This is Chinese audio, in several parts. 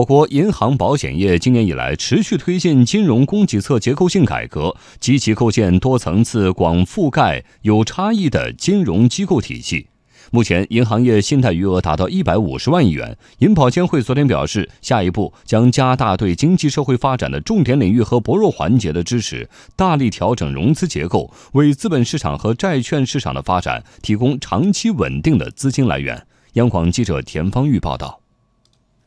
我国银行保险业今年以来持续推进金融供给侧结构性改革，积极构建多层次、广覆盖、有差异的金融机构体系。目前，银行业信贷余额达到一百五十万亿元。银保监会昨天表示，下一步将加大对经济社会发展的重点领域和薄弱环节的支持，大力调整融资结构，为资本市场和债券市场的发展提供长期稳定的资金来源。央广记者田方玉报道。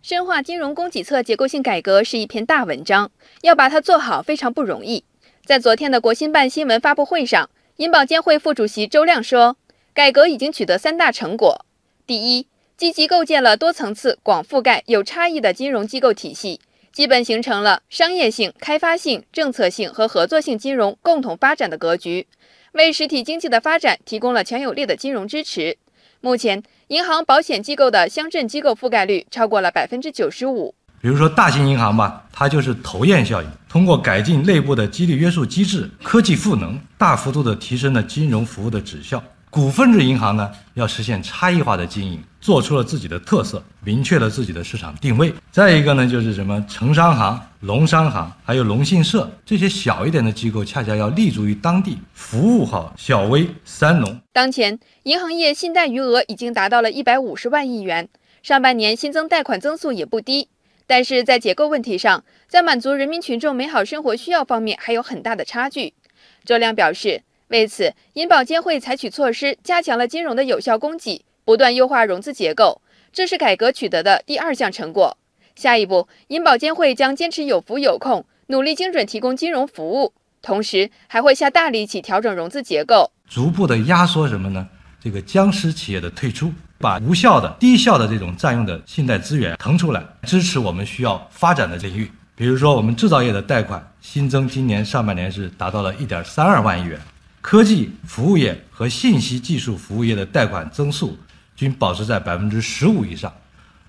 深化金融供给侧结构性改革是一篇大文章，要把它做好非常不容易。在昨天的国新办新闻发布会上，银保监会副主席周亮说。改革已经取得三大成果：第一，积极构建了多层次、广覆盖、有差异的金融机构体系，基本形成了商业性、开发性、政策性和合作性金融共同发展的格局，为实体经济的发展提供了强有力的金融支持。目前，银行、保险机构的乡镇机构覆盖率超过了百分之九十五。比如说，大型银行吧，它就是头雁效应，通过改进内部的激励约束机制、科技赋能，大幅度的提升了金融服务的质效。股份制银行呢，要实现差异化的经营，做出了自己的特色，明确了自己的市场定位。再一个呢，就是什么城商行、农商行，还有农信社这些小一点的机构，恰恰要立足于当地，服务好小微三农。当前，银行业信贷余额已经达到了一百五十万亿元，上半年新增贷款增速也不低。但是在结构问题上，在满足人民群众美好生活需要方面还有很大的差距。周亮表示。为此，银保监会采取措施，加强了金融的有效供给，不断优化融资结构，这是改革取得的第二项成果。下一步，银保监会将坚持有服有控，努力精准提供金融服务，同时还会下大力气调整融资结构，逐步的压缩什么呢？这个僵尸企业的退出，把无效的、低效的这种占用的信贷资源腾出来，支持我们需要发展的领域。比如说，我们制造业的贷款新增，今年上半年是达到了一点三二万亿元。科技服务业和信息技术服务业的贷款增速均保持在百分之十五以上。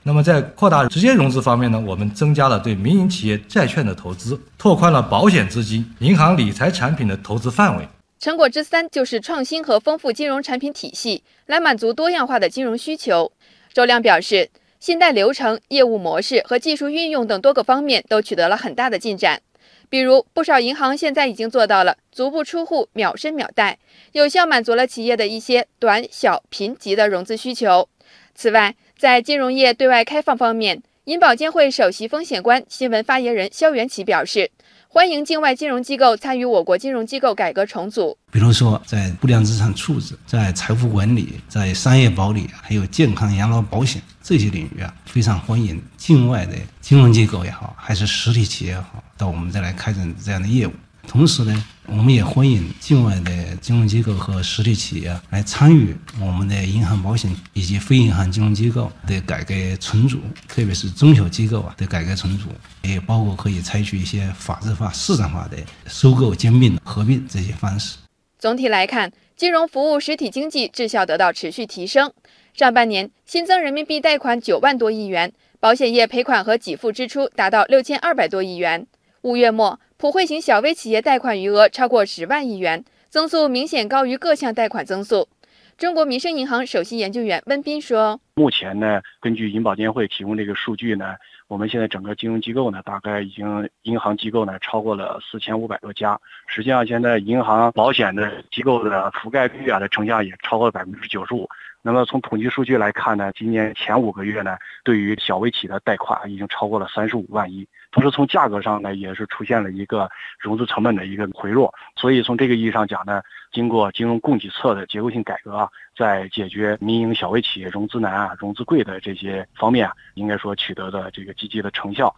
那么，在扩大直接融资方面呢，我们增加了对民营企业债券的投资，拓宽了保险资金、银行理财产品的投资范围。成果之三就是创新和丰富金融产品体系，来满足多样化的金融需求。周亮表示，信贷流程、业务模式和技术运用等多个方面都取得了很大的进展。比如，不少银行现在已经做到了足不出户秒申秒贷，有效满足了企业的一些短小贫瘠的融资需求。此外，在金融业对外开放方面，银保监会首席风险官、新闻发言人肖元奇表示。欢迎境外金融机构参与我国金融机构改革重组，比如说在不良资产处置、在财富管理、在商业保理，还有健康养老保险这些领域啊，非常欢迎境外的金融机构也好，还是实体企业也好，到我们这来开展这样的业务。同时呢，我们也欢迎境外的金融机构和实体企业来参与我们的银行、保险以及非银行金融机构的改革重组，特别是中小机构啊的改革重组，也包括可以采取一些法制化、市场化的收购、兼并、合并这些方式。总体来看，金融服务实体经济质效得到持续提升。上半年新增人民币贷款九万多亿元，保险业赔款和给付支出达到六千二百多亿元。五月末。普惠型小微企业贷款余额超过十万亿元，增速明显高于各项贷款增速。中国民生银行首席研究员温彬说：“目前呢，根据银保监会提供这个数据呢，我们现在整个金融机构呢，大概已经银行机构呢超过了四千五百多家。实际上，现在银行、保险的机构的覆盖率啊的成像也超过了百分之九十五。那么从统计数据来看呢，今年前五个月呢，对于小微企业的贷款已经超过了三十五万亿。”同时，从价格上呢，也是出现了一个融资成本的一个回落。所以，从这个意义上讲呢，经过金融供给侧的结构性改革啊，在解决民营小微企业融资难、融资贵的这些方面，应该说取得的这个积极的成效。